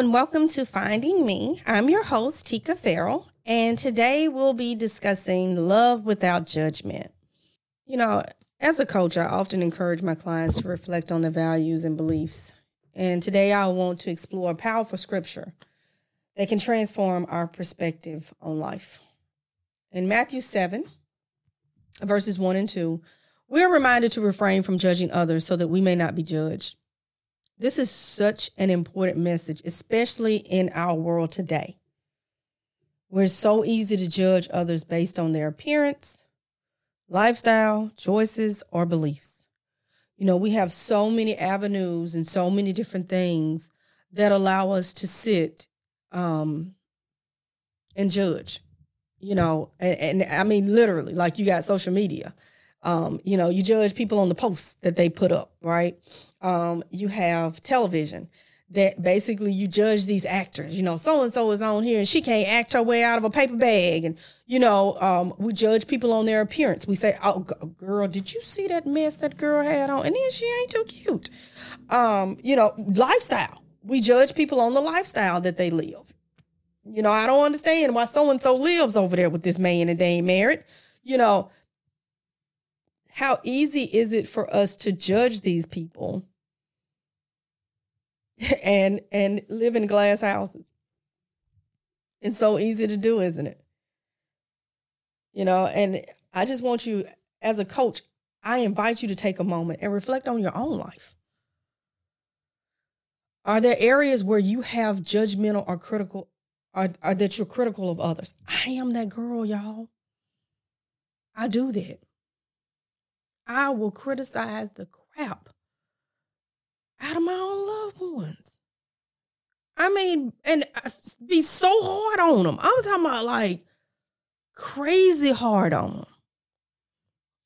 and welcome to Finding Me. I'm your host, Tika Farrell, and today we'll be discussing love without judgment. You know, as a coach, I often encourage my clients to reflect on their values and beliefs. And today I want to explore a powerful scripture that can transform our perspective on life. In Matthew 7, verses 1 and 2, we're reminded to refrain from judging others so that we may not be judged. This is such an important message, especially in our world today. Where it's so easy to judge others based on their appearance, lifestyle, choices, or beliefs. You know, we have so many avenues and so many different things that allow us to sit um, and judge. You know, and, and I mean literally, like you got social media. Um, you know, you judge people on the posts that they put up, right? Um, you have television that basically you judge these actors. You know, so and so is on here and she can't act her way out of a paper bag. And, you know, um, we judge people on their appearance. We say, oh, girl, did you see that mess that girl had on? And then she ain't too cute. Um, you know, lifestyle. We judge people on the lifestyle that they live. You know, I don't understand why so and so lives over there with this man and they ain't married. You know, how easy is it for us to judge these people and and live in glass houses? It's so easy to do isn't it? You know and i just want you as a coach i invite you to take a moment and reflect on your own life. Are there areas where you have judgmental or critical or, or that you're critical of others? I am that girl y'all. I do that I will criticize the crap out of my own loved ones. I mean, and be so hard on them. I'm talking about like crazy hard on them.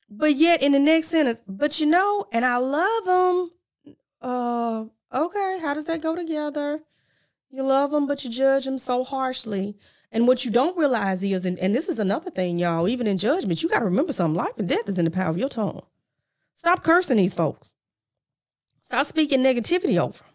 But yet in the next sentence, but you know, and I love them. Uh, okay, how does that go together? You love them, but you judge them so harshly. And what you don't realize is, and, and this is another thing, y'all, even in judgment, you got to remember something. Life and death is in the power of your tongue. Stop cursing these folks. Stop speaking negativity over them.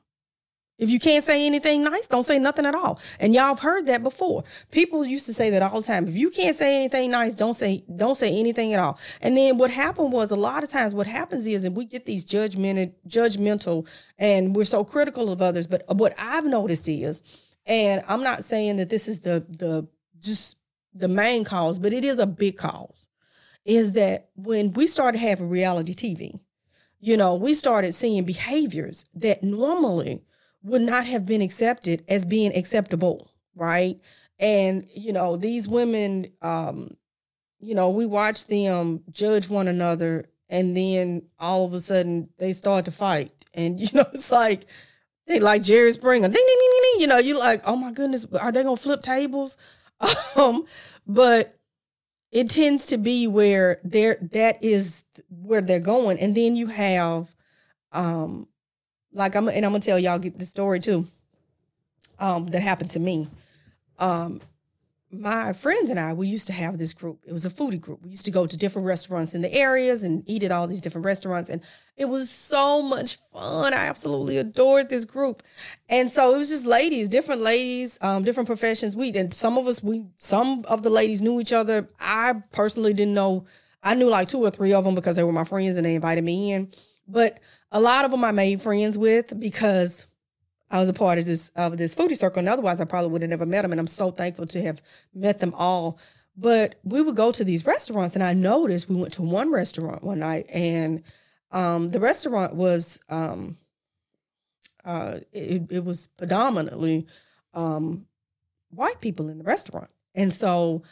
If you can't say anything nice, don't say nothing at all. And y'all have heard that before. People used to say that all the time. If you can't say anything nice, don't say don't say anything at all. And then what happened was a lot of times what happens is and we get these judgmental judgmental and we're so critical of others. But what I've noticed is, and I'm not saying that this is the the just the main cause, but it is a big cause is that when we started having reality TV, you know, we started seeing behaviors that normally would not have been accepted as being acceptable, right? And you know, these women, um, you know, we watch them judge one another, and then all of a sudden they start to fight, and you know, it's like they like Jerry Springer, ding ding ding ding. ding. You know, you like, oh my goodness, are they gonna flip tables? Um, but it tends to be where there that is where they're going. And then you have um like i'm and i'm gonna tell y'all the story too um that happened to me. Um my friends and I, we used to have this group. It was a foodie group. We used to go to different restaurants in the areas and eat at all these different restaurants. And it was so much fun. I absolutely adored this group. And so it was just ladies, different ladies, um, different professions. We and some of us, we some of the ladies knew each other. I personally didn't know. I knew like two or three of them because they were my friends and they invited me in. But a lot of them I made friends with because I was a part of this of this foodie circle, and otherwise I probably would have never met them. And I'm so thankful to have met them all. But we would go to these restaurants, and I noticed we went to one restaurant one night, and um, the restaurant was um, uh, it, it was predominantly um, white people in the restaurant, and so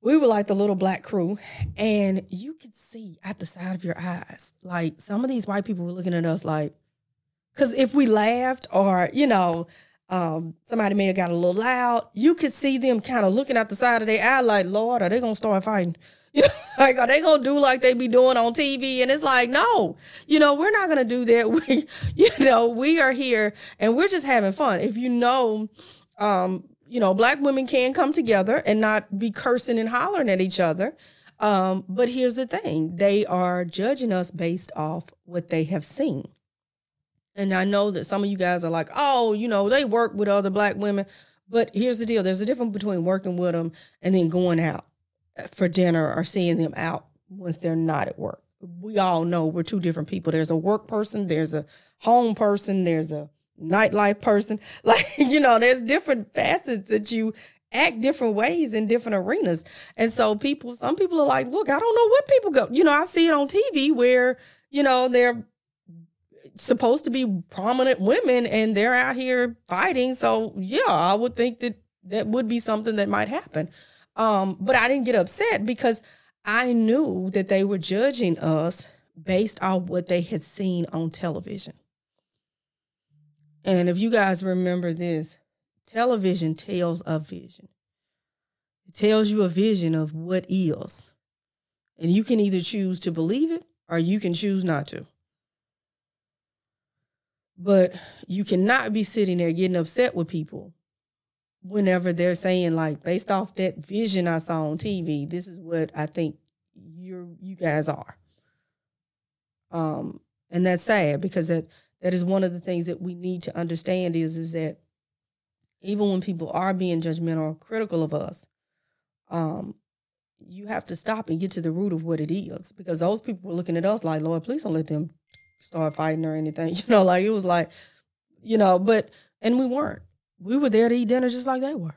we were like the little black crew, and you could see at the side of your eyes, like some of these white people were looking at us like because if we laughed or, you know, um, somebody may have got a little loud, you could see them kind of looking out the side of their eye like, Lord, are they going to start fighting? You know, like, are they going to do like they be doing on TV? And it's like, no, you know, we're not going to do that. We, you know, we are here and we're just having fun. If you know, um, you know, black women can come together and not be cursing and hollering at each other. Um, but here's the thing they are judging us based off what they have seen. And I know that some of you guys are like, oh, you know, they work with other black women. But here's the deal there's a difference between working with them and then going out for dinner or seeing them out once they're not at work. We all know we're two different people. There's a work person, there's a home person, there's a nightlife person. Like, you know, there's different facets that you act different ways in different arenas. And so people, some people are like, look, I don't know what people go. You know, I see it on TV where, you know, they're supposed to be prominent women and they're out here fighting. So yeah, I would think that that would be something that might happen. Um, but I didn't get upset because I knew that they were judging us based on what they had seen on television. And if you guys remember this, television tells a vision. It tells you a vision of what is. And you can either choose to believe it or you can choose not to. But you cannot be sitting there getting upset with people whenever they're saying like based off that vision I saw on TV, this is what I think you're you guys are. Um and that's sad because that that is one of the things that we need to understand is is that even when people are being judgmental or critical of us, um, you have to stop and get to the root of what it is because those people were looking at us like, Lord, please don't let them start fighting or anything. You know, like it was like, you know, but and we weren't. We were there to eat dinner just like they were,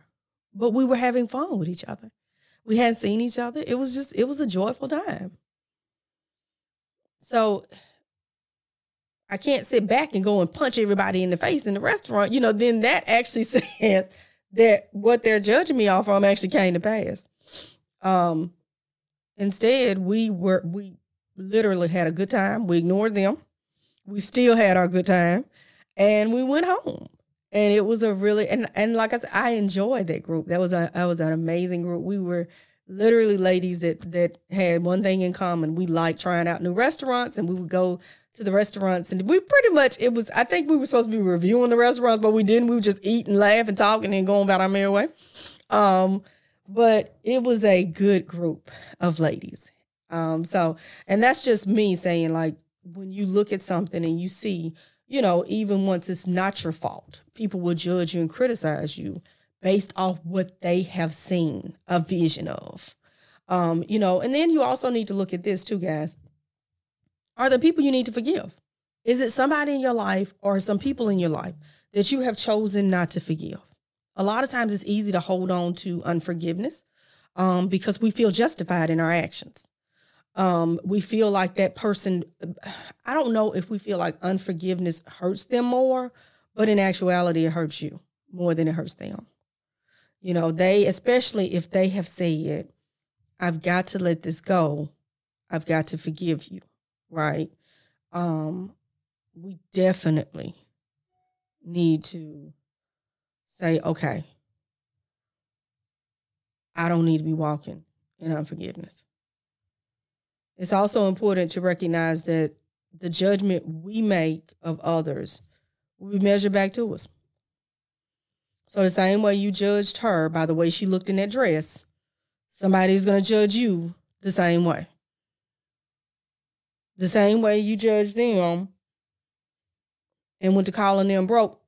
but we were having fun with each other. We hadn't seen each other. It was just, it was a joyful time. So I can't sit back and go and punch everybody in the face in the restaurant. You know, then that actually says that what they're judging me off from actually came to pass. Um, instead, we were we literally had a good time. We ignored them. We still had our good time, and we went home. And it was a really and and like I said, I enjoyed that group. That was a that was an amazing group. We were literally ladies that that had one thing in common. We liked trying out new restaurants, and we would go to the restaurants, and we pretty much it was. I think we were supposed to be reviewing the restaurants, but we didn't. We would just eat and laugh and going about our merry way. Um, but it was a good group of ladies. Um, so, and that's just me saying, like, when you look at something and you see, you know, even once it's not your fault, people will judge you and criticize you based off what they have seen a vision of. Um, you know, and then you also need to look at this too, guys. Are there people you need to forgive? Is it somebody in your life or some people in your life that you have chosen not to forgive? A lot of times it's easy to hold on to unforgiveness um, because we feel justified in our actions. Um, we feel like that person, I don't know if we feel like unforgiveness hurts them more, but in actuality, it hurts you more than it hurts them. You know, they, especially if they have said, I've got to let this go, I've got to forgive you right? Um, we definitely need to say, okay, I don't need to be walking in unforgiveness. It's also important to recognize that the judgment we make of others will be measured back to us. So, the same way you judged her by the way she looked in that dress, somebody's going to judge you the same way. The same way you judged them and went to calling them broke.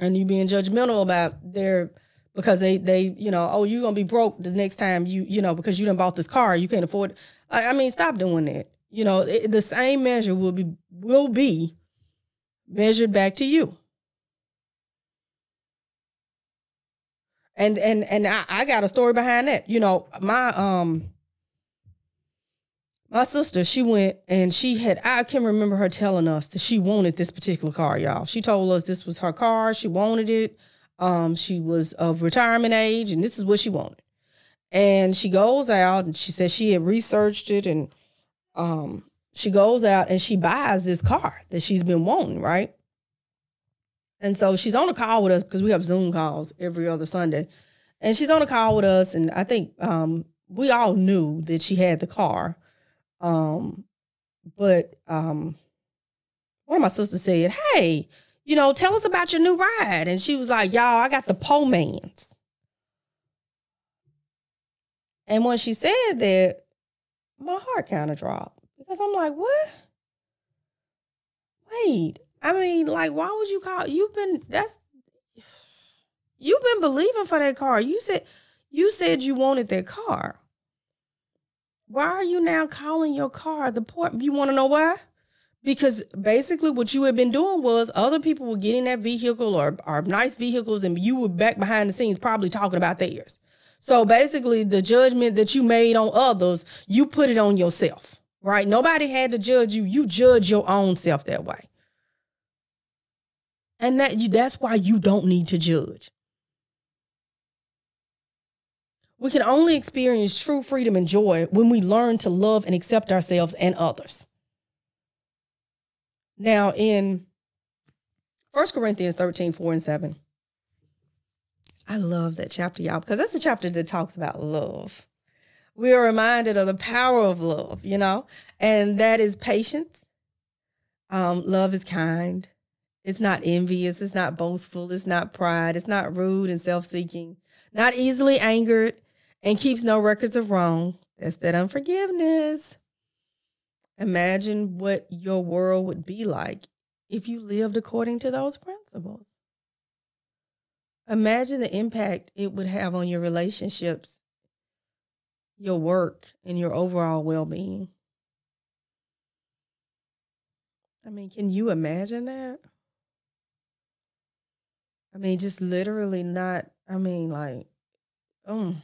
And you being judgmental about their because they they you know oh you're gonna be broke the next time you you know because you didn't bought this car you can't afford it. I, I mean stop doing that you know it, the same measure will be will be measured back to you and and and I, I got a story behind that you know my um my sister, she went and she had, I can remember her telling us that she wanted this particular car, y'all. She told us this was her car. She wanted it. Um, she was of retirement age and this is what she wanted. And she goes out and she says she had researched it and um, she goes out and she buys this car that she's been wanting, right? And so she's on a call with us because we have Zoom calls every other Sunday. And she's on a call with us. And I think um, we all knew that she had the car. Um, but um, one of my sisters said, "Hey, you know, tell us about your new ride." And she was like, "Y'all, I got the po man's." And when she said that, my heart kind of dropped because I'm like, "What?" Wait, I mean, like, why would you call? You've been that's you've been believing for that car. You said you said you wanted that car. Why are you now calling your car the port? You want to know why? Because basically, what you had been doing was other people were getting that vehicle or, or nice vehicles, and you were back behind the scenes probably talking about theirs. So basically, the judgment that you made on others, you put it on yourself, right? Nobody had to judge you. You judge your own self that way. And that you that's why you don't need to judge. We can only experience true freedom and joy when we learn to love and accept ourselves and others. Now, in 1 Corinthians 13, 4 and 7, I love that chapter, y'all, because that's a chapter that talks about love. We are reminded of the power of love, you know, and that is patience. Um, love is kind. It's not envious. It's not boastful. It's not pride. It's not rude and self seeking, not easily angered, and keeps no records of wrong. That's that unforgiveness. Imagine what your world would be like if you lived according to those principles. Imagine the impact it would have on your relationships, your work, and your overall well being. I mean, can you imagine that? I mean, just literally not, I mean, like, um,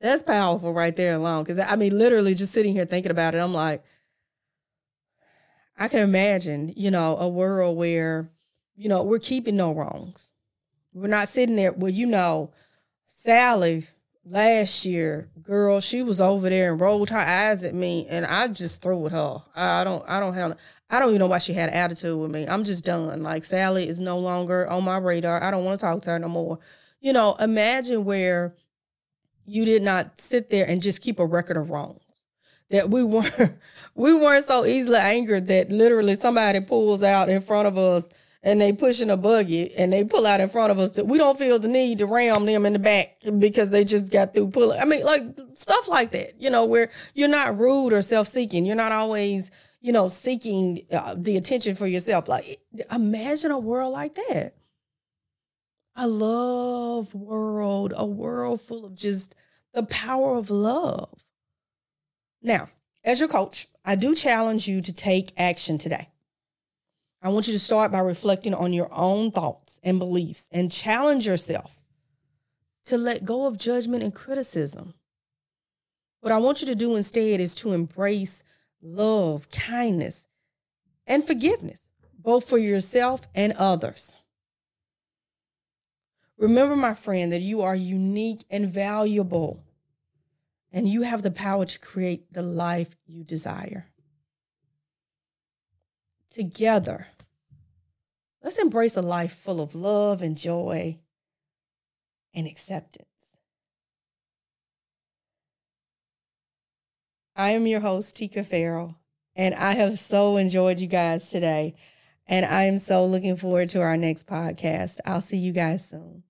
that's powerful right there alone. Cause I mean, literally just sitting here thinking about it, I'm like, I can imagine, you know, a world where, you know, we're keeping no wrongs. We're not sitting there. Well, you know, Sally last year, girl, she was over there and rolled her eyes at me, and I just through with her. I don't, I don't have, I don't even know why she had attitude with me. I'm just done. Like Sally is no longer on my radar. I don't want to talk to her no more. You know, imagine where you did not sit there and just keep a record of wrongs. That we weren't we weren't so easily angered that literally somebody pulls out in front of us and they pushing a buggy and they pull out in front of us that we don't feel the need to ram them in the back because they just got through pulling. I mean, like stuff like that, you know, where you're not rude or self-seeking. You're not always, you know, seeking uh, the attention for yourself. Like imagine a world like that. I love world, a world full of just the power of love. Now, as your coach, I do challenge you to take action today. I want you to start by reflecting on your own thoughts and beliefs and challenge yourself to let go of judgment and criticism. What I want you to do instead is to embrace love, kindness, and forgiveness, both for yourself and others. Remember, my friend, that you are unique and valuable, and you have the power to create the life you desire. Together, let's embrace a life full of love and joy and acceptance. I am your host, Tika Farrell, and I have so enjoyed you guys today. And I am so looking forward to our next podcast. I'll see you guys soon.